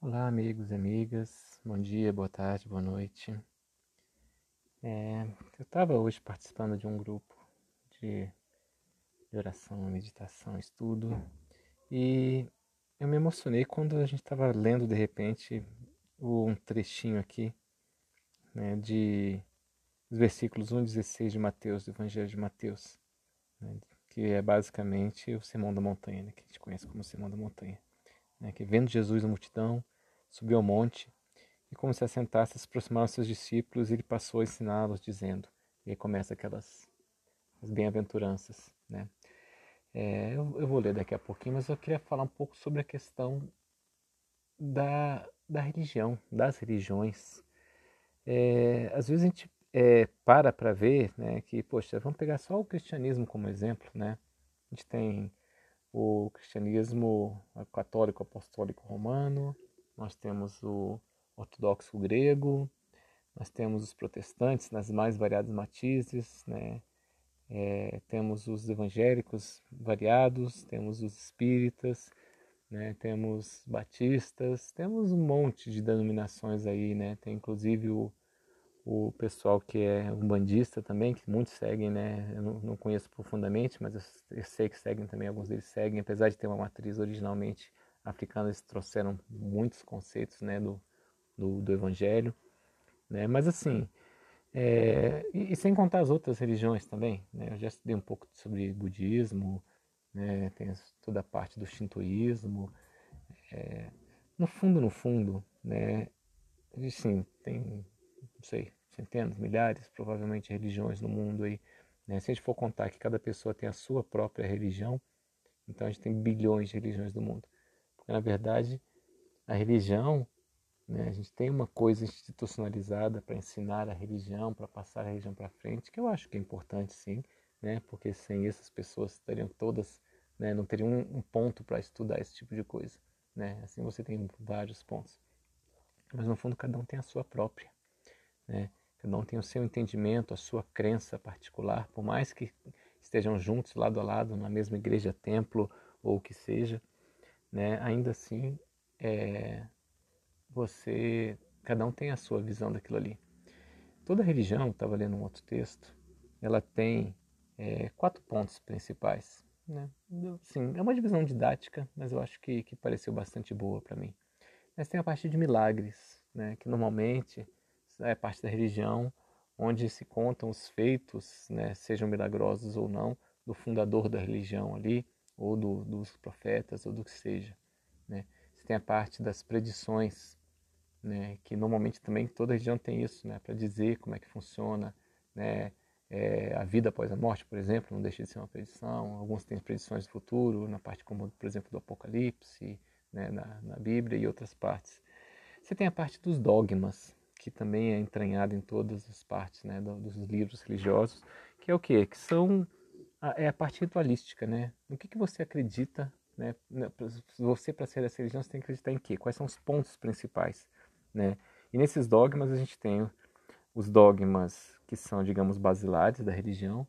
Olá, amigos e amigas. Bom dia, boa tarde, boa noite. É, eu estava hoje participando de um grupo de, de, oração, meditação, estudo e eu me emocionei quando a gente estava lendo de repente um trechinho aqui né, de dos versículos 1 e 16 de Mateus, do Evangelho de Mateus, né, que é basicamente o Sermão da Montanha, né, que a gente conhece como Sermão da Montanha né, que vendo Jesus na multidão, subiu ao monte e, como se assentasse, se aproximaram seus discípulos e ele passou a ensiná-los, dizendo, e aí começa aquelas as bem-aventuranças. Né? É, eu, eu, vou ler daqui a pouquinho, mas eu queria falar um pouco sobre a questão da, da religião, das religiões. É, às vezes a gente é, para para ver né, que, poxa, vamos pegar só o cristianismo como exemplo. Né? A gente tem o cristianismo católico apostólico romano, nós temos o ortodoxo grego, nós temos os protestantes nas mais variadas matizes, né? É, temos os evangélicos variados, temos os espíritas, né? temos batistas, temos um monte de denominações aí, né? Tem inclusive o, o pessoal que é umbandista também, que muitos seguem, né? Eu não, não conheço profundamente, mas eu, eu, sei que seguem também, alguns deles seguem, apesar de ter uma matriz originalmente africana, eles trouxeram muitos conceitos, né, do, do, do Evangelho, né? Mas assim, é, e, e, sem contar as outras religiões também, né? Eu já estudei um pouco sobre budismo, né? Tem toda a parte do shintoísmo, é, no fundo, no fundo, né? Sim, tem, não sei, centenas, milhares, provavelmente, religiões no mundo aí. Né? Se a gente for contar que cada pessoa tem a sua própria religião, então a gente tem bilhões de religiões do mundo. Porque, na verdade, a religião, né, a gente tem uma coisa institucionalizada para ensinar a religião, para passar a religião para frente, que eu acho que é importante sim, né, porque sem isso as pessoas estariam todas, né, não teriam um, ponto para estudar esse tipo de coisa. Né? Assim você tem vários pontos. Mas no fundo cada um tem a sua própria. Né? Cada um tem o seu entendimento, a sua crença particular, por mais que estejam juntos, lado a lado, na mesma igreja, templo ou o que seja, né? ainda assim, é, você, cada um tem a sua visão daquilo ali. Toda religião, estava lendo um outro texto, ela tem é, quatro pontos principais. Né? Sim, é uma divisão didática, mas eu acho que, que pareceu bastante boa para mim. Mas tem a parte de milagres, né? que normalmente é parte da religião, onde se contam os feitos, né, sejam milagrosos ou não, do fundador da religião ali, ou do, dos profetas, ou do que seja. Né. Você tem a parte das predições, né, que normalmente também toda religião tem isso, né, para dizer como é que funciona né, é, a vida após a morte, por exemplo, não deixa de ser uma predição. Alguns têm predições do futuro, na parte como, por exemplo, do Apocalipse, né, na, na Bíblia e outras partes. Você tem a parte dos dogmas, que também é entranhado em todas as partes né, dos livros religiosos, que é o quê? Que são a, é a parte ritualística, né? No que, que você acredita, né? Você para ser essa religião você tem que acreditar em quê? Quais são os pontos principais, né? E nesses dogmas a gente tem os dogmas que são, digamos, basilares da religião,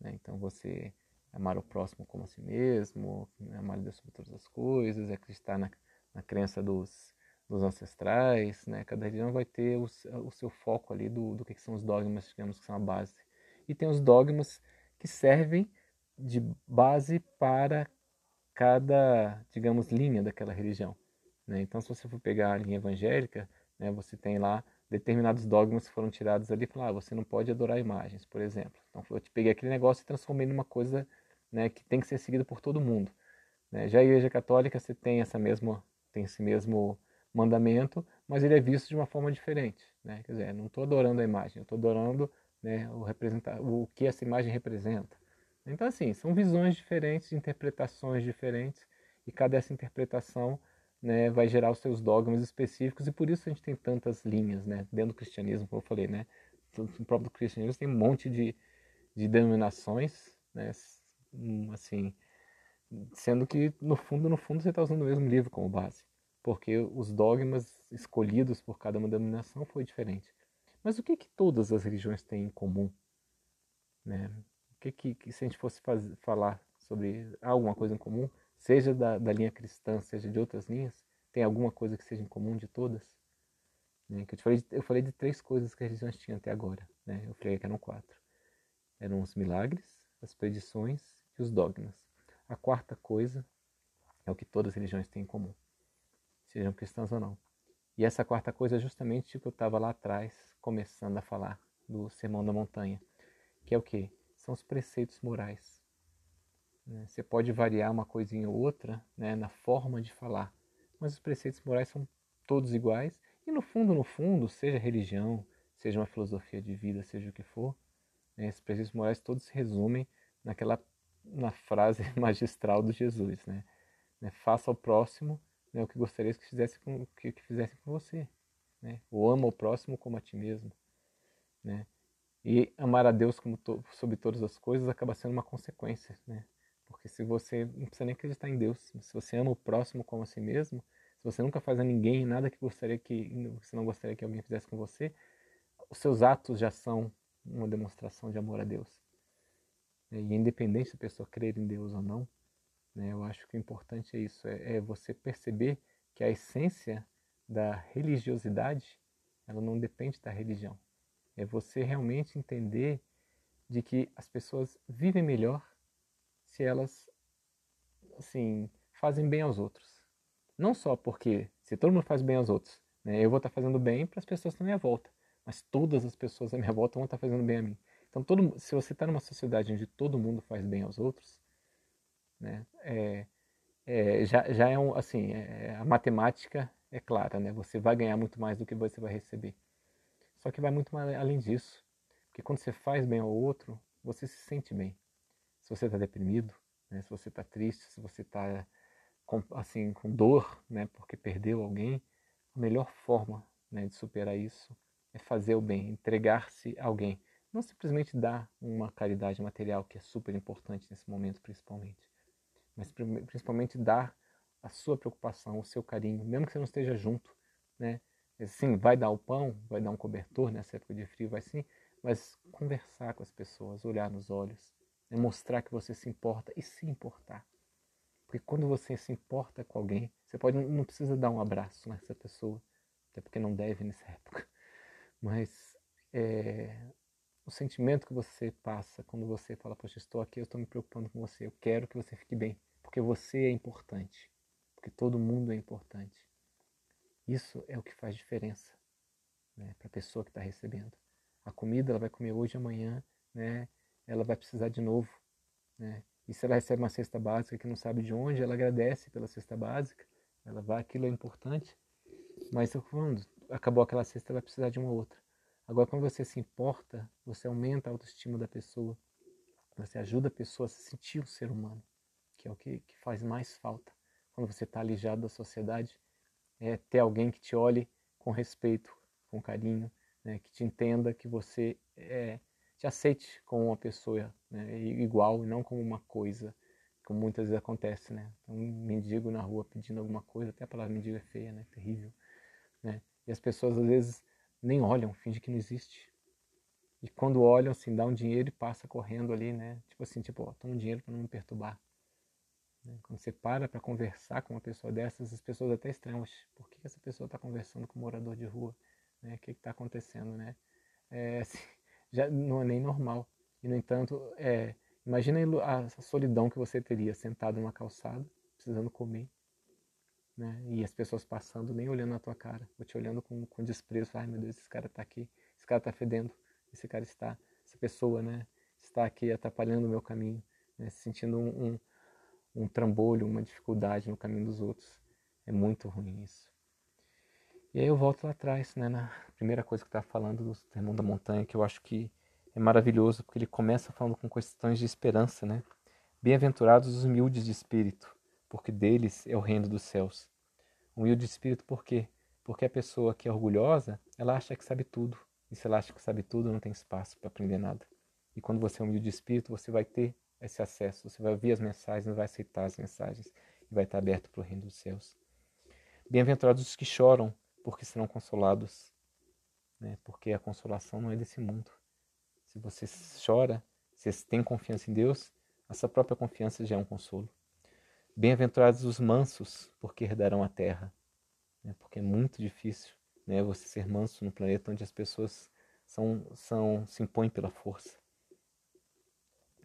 né? Então você amar o próximo como a si mesmo, amar Deus sobre todas as coisas, acreditar na, na crença dos dos ancestrais, né? Cada religião vai ter o, o seu foco ali do, do que, são os dogmas, digamos, que são a base. E tem os dogmas que servem de base para cada, digamos, linha daquela religião. Né? Então, se você for pegar a linha evangélica, né, você tem lá determinados dogmas que foram tirados ali, falar, ah, você não pode adorar imagens, por exemplo. Então, eu te peguei aquele negócio e transformei numa coisa né, que tem que ser seguida por todo mundo. Né? Já a Igreja Católica, você tem essa mesma, tem esse mesmo mandamento, mas ele é visto de uma forma diferente. Né? Quer dizer, não estou adorando a imagem, estou adorando né, o, representar, o que essa imagem representa. Então, assim, são visões diferentes, interpretações diferentes, e cada essa interpretação né, vai gerar os seus dogmas específicos, e por isso a gente tem tantas linhas né, dentro do cristianismo, como eu falei. Né? No próprio cristianismo tem um monte de, de denominações, né, assim, sendo que, no fundo, no fundo, você está usando o mesmo livro como base porque os dogmas escolhidos por cada uma denominação foi diferente. Mas o que que todas as religiões têm em comum? Né? O que, que, que se a gente fosse falar sobre alguma coisa em comum, seja da, da linha cristã, seja de outras linhas, tem alguma coisa que seja em comum de todas? Né? Que eu, te falei de, eu falei de três coisas que as religiões tinham até agora. Né? Eu falei que eram quatro. Eram os milagres, as predições e os dogmas. A quarta coisa é o que todas as religiões têm em comum, sejam cristãs ou não. E essa quarta coisa é justamente o que eu estava lá atrás, começando a falar do Sermão da Montanha, que é o que? São os preceitos morais. Né? Você pode variar uma coisinha ou outra né, na forma de falar, mas os preceitos morais são todos iguais e no fundo, no fundo, seja religião, seja uma filosofia de vida, seja o que for, né, esses preceitos morais todos se resumem naquela na frase magistral do Jesus, né? né? Faça ao próximo né, o que gostaria que fizesse com que, que fizessem com você, né? Ou ama o próximo como a ti mesmo, né? E amar a Deus como to, sobre todas as coisas acaba sendo uma consequência, né? Porque se você não precisa nem acreditar em Deus, se você ama o próximo como a si mesmo, se você nunca faz a ninguém nada que gostaria que você não gostaria que alguém fizesse com você, os seus atos já são uma demonstração de amor a Deus. E independente se a pessoa crer em Deus ou não, né, eu acho que o importante é isso, é, é você perceber que a essência da religiosidade, ela não depende da religião. É você realmente entender de que as pessoas vivem melhor se elas assim fazem bem aos outros. Não só porque se todo mundo faz bem aos outros, né, eu vou estar fazendo bem para as pessoas à minha volta, mas todas as pessoas à minha volta vão estar fazendo bem a mim. Então, todo, se você está numa sociedade onde todo mundo faz bem aos outros, né, é, é, já, já é um, assim, é, a matemática é clara, né? Você vai ganhar muito mais do que você vai receber. Só que vai muito mais além disso, porque quando você faz bem ao outro, você se sente bem. Se você está deprimido, né, se você está triste, se você está com, assim com dor, né, porque perdeu alguém, a melhor forma né, de superar isso é fazer o bem, entregar-se a alguém. Não simplesmente dar uma caridade material, que é super importante nesse momento, principalmente, mas principalmente dar a sua preocupação, o seu carinho, mesmo que você não esteja junto, né? Sim, vai dar o pão, vai dar um cobertor nessa época de frio, vai sim, mas conversar com as pessoas, olhar nos olhos, né? mostrar que você se importa e se importar. Porque quando você se importa com alguém, você pode não precisa dar um abraço nessa pessoa, até porque não deve nessa época, mas é, o sentimento que você passa quando você fala, poxa, estou aqui, eu estou me preocupando com você, eu quero que você fique bem, porque você é importante, porque todo mundo é importante. Isso é o que faz diferença né, para a pessoa que está recebendo. A comida ela vai comer hoje, amanhã, né, ela vai precisar de novo. Né? E se ela recebe uma cesta básica que não sabe de onde, ela agradece pela cesta básica, ela vai, aquilo é importante. Mas quando acabou aquela cesta, ela vai precisar de uma outra. Agora, quando você se importa, você aumenta a autoestima da pessoa, você ajuda a pessoa a se sentir um ser humano, que é o que, que faz mais falta quando você está alijado da sociedade, é ter alguém que te olhe com respeito, com carinho, né, que te entenda, que você é, te aceite como uma pessoa né, igual e não como uma coisa, como muitas vezes acontece, né? Um mendigo na rua pedindo alguma coisa, até a palavra mendigo é feia, né? Terrível, né? E as pessoas às vezes nem olham, fingem que não existe. E quando olham, assim, dá um dinheiro e passa correndo ali, né? Tipo assim, tipo, ó, toma um dinheiro para não me perturbar. Né? Quando você para para conversar com uma pessoa dessas, as pessoas até estranham, por que essa pessoa está conversando com um morador de rua? Né? O que está acontecendo, né? É, assim, já não é nem normal. E, no entanto, é, imagina a solidão que você teria sentado numa calçada, precisando comer, né? E as pessoas passando, nem olhando na tua cara, ou te olhando com, com desprezo. Ai meu Deus, esse cara está aqui, esse cara está fedendo, esse cara está, essa pessoa, né? Está aqui atrapalhando o meu caminho, né? sentindo um, um, um trambolho, uma dificuldade no caminho dos outros. É muito ruim isso. E aí eu volto lá atrás, né, na primeira coisa que está falando do Sermão da Montanha, que eu acho que é maravilhoso, porque ele começa falando com questões de esperança, né? Bem-aventurados os humildes de espírito, porque deles é o reino dos céus. Humilde de espírito por quê? Porque a pessoa que é orgulhosa, ela acha que sabe tudo. E se ela acha que sabe tudo, não tem espaço para aprender nada. E quando você é humilde de espírito, você vai ter esse acesso, você vai ouvir as mensagens, vai aceitar as mensagens e vai estar aberto para o reino dos céus. Bem-aventurados os que choram, porque serão consolados. Né? Porque a consolação não é desse mundo. Se você chora, se você tem confiança em Deus, a sua própria confiança já é um consolo. Bem-aventurados os mansos, porque herdarão a terra. né? porque é muito difícil né, você ser manso no planeta onde as pessoas são, são se impõem pela força.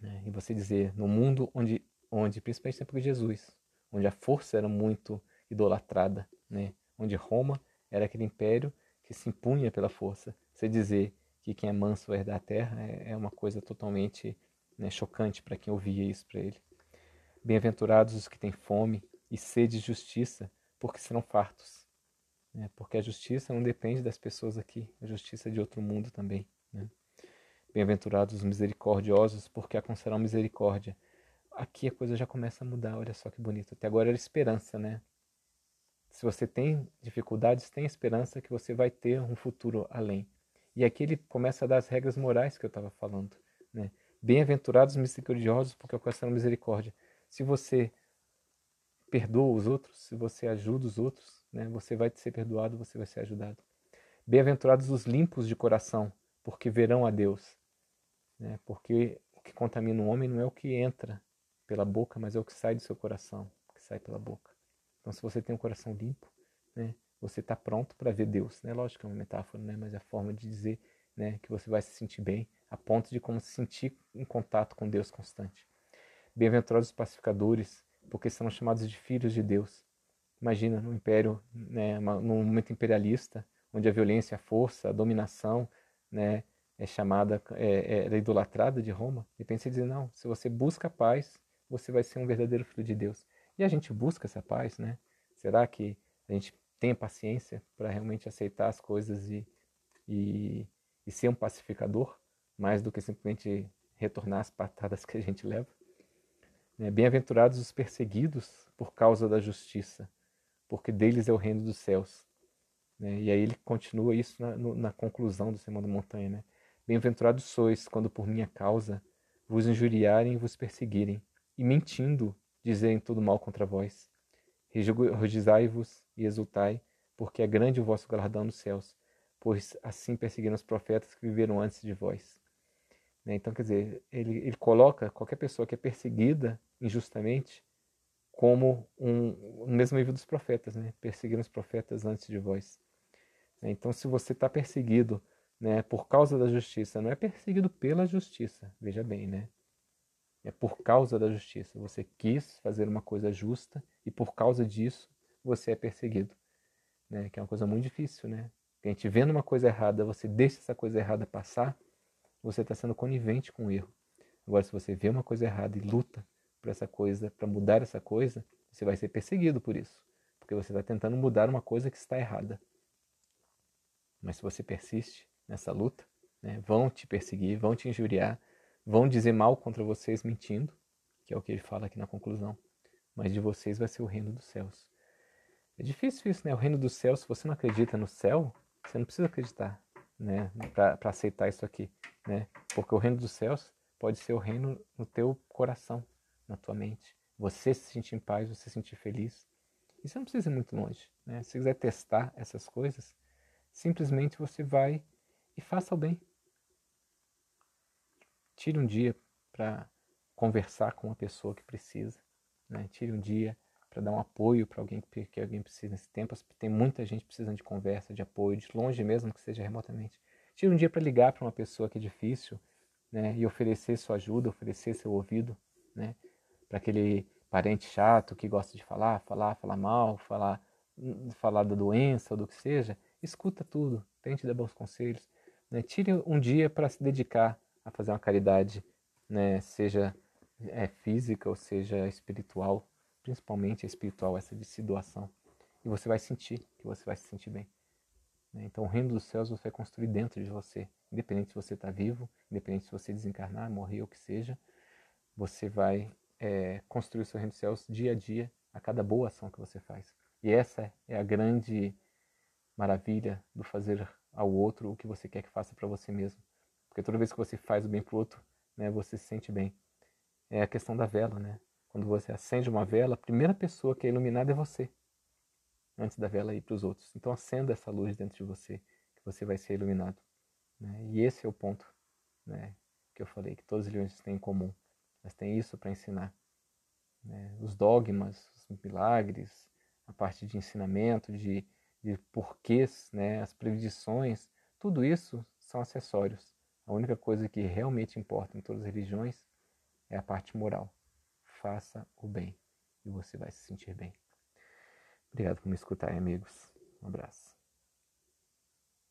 Né? E você dizer, no mundo onde, onde, principalmente época de Jesus, onde a força era muito idolatrada, né? onde Roma era aquele império que se impunha pela força, você dizer que quem é manso vai herdar a terra é, é uma coisa totalmente né, chocante para quem ouvia isso para ele. Bem-aventurados os que têm fome e sede de justiça, porque serão fartos. Né? Porque a justiça não depende das pessoas aqui, a justiça é de outro mundo também. Né? Bem-aventurados os misericordiosos, porque alcançarão misericórdia. Aqui a coisa já começa a mudar, olha só que bonito. Até agora era esperança, né? Se você tem dificuldades, tem esperança que você vai ter um futuro além. E aqui ele começa a dar as regras morais que eu estava falando. Né? Bem-aventurados misericordiosos, porque alcançarão misericórdia. Se você perdoa os outros, se você ajuda os outros, né, você vai ser perdoado, você vai ser ajudado. Bem-aventurados os limpos de coração, porque verão a Deus. Né, porque o que contamina o homem não é o que entra pela boca, mas é o que sai do seu coração, que sai pela boca. Então, se você tem um coração limpo, né, você está pronto para ver Deus. Né? Lógico que é uma metáfora, né, mas é a forma de dizer né, que você vai se sentir bem, a ponto de como se sentir em contato com Deus constante. Bem-aventurados os pacificadores, porque são chamados de filhos de Deus. Imagina, no império, né, num momento imperialista, onde a violência, a força, a dominação, né, é chamada, é, é idolatrada de Roma. E pensa em dizer, não, se você busca a paz, você vai ser um verdadeiro filho de Deus. E a gente busca essa paz, né? Será que a gente tem paciência para realmente aceitar as coisas e, e, e ser um pacificador, mais do que simplesmente retornar as patadas que a gente leva? Né? Bem-aventurados os perseguidos por causa da justiça, porque deles é o reino dos céus. Né? E aí ele continua isso na, na conclusão do Sermão da Montanha. Né? Bem-aventurados sois quando por minha causa vos injuriarem e vos perseguirem, e mentindo dizerem todo mal contra vós. Regozijai-vos e exultai, porque é grande o vosso galardão nos céus, pois assim perseguiram os profetas que viveram antes de vós. Né? Então, quer dizer, ele, ele coloca qualquer pessoa que é perseguida injustamente como um, o mesmo nível dos profetas, né? Perseguiram os profetas antes de vós. Né? Então, se você está perseguido né, por causa da justiça, não é perseguido pela justiça, veja bem, né? É por causa da justiça. Você quis fazer uma coisa justa e por causa disso você é perseguido. Né? Que é uma coisa muito difícil, né? a gente vendo uma coisa errada, você deixa essa coisa errada passar, você está sendo conivente com o erro. Agora, se você vê uma coisa errada e luta por essa coisa, para mudar essa coisa, você vai ser perseguido por isso, porque você está tentando mudar uma coisa que está errada. Mas se você persiste nessa luta, né, vão te perseguir, vão te injuriar, vão dizer mal contra vocês mentindo, que é o que ele fala aqui na conclusão. Mas de vocês vai ser o reino dos céus. É difícil isso, né? O reino dos céus, se você não acredita no céu, você não precisa acreditar, né? Para aceitar isso aqui, né? Porque o reino dos céus pode ser o reino no teu coração, na tua mente. Você se sentir em paz, você se sentir feliz. E você não precisa ir muito longe. Né? Se quiser testar essas coisas, simplesmente você vai e faça o bem. Tire um dia para conversar com uma pessoa que precisa. Né? Tire um dia para dar um apoio para alguém que, que alguém precisa nesse tempo. Tem muita gente precisando de conversa, de apoio, de longe mesmo, que seja remotamente. Tire um dia para ligar para uma pessoa que é difícil né? e oferecer sua ajuda, oferecer seu ouvido. Né? Para aquele parente chato que gosta de falar, falar, falar mal, falar, falar da doença ou do que seja, escuta tudo, tente dar bons conselhos. Né? Tire um dia para se dedicar a fazer uma caridade, né? seja é, física ou seja espiritual, principalmente espiritual, essa de se doação. E você vai sentir que você vai se sentir bem. Né? Então, o reino dos céus você vai construir dentro de você, independente se você está vivo, independente se você desencarnar, morrer ou que seja, você vai é, construir o seu reino dos céus dia a dia, a cada boa ação que você faz. E essa é a grande maravilha do fazer ao outro o que você quer que faça para você mesmo. Porque toda vez que você faz o bem para o outro, né, você se sente bem. É a questão da vela, né? Quando você acende uma vela, a primeira pessoa que é iluminada é você, antes da vela ir para os outros. Então acenda essa luz dentro de você, que você vai ser iluminado. Né? E esse é o ponto né, que eu falei, que todos os leões têm em comum mas tem isso para ensinar. Né? Os dogmas, os milagres, a parte de ensinamento, de, de porquês, né, as predições, tudo isso são acessórios. A única coisa que realmente importa em todas as religiões é a parte moral. Faça o bem e você vai se sentir bem. Obrigado por me escutarem, amigos. Um abraço.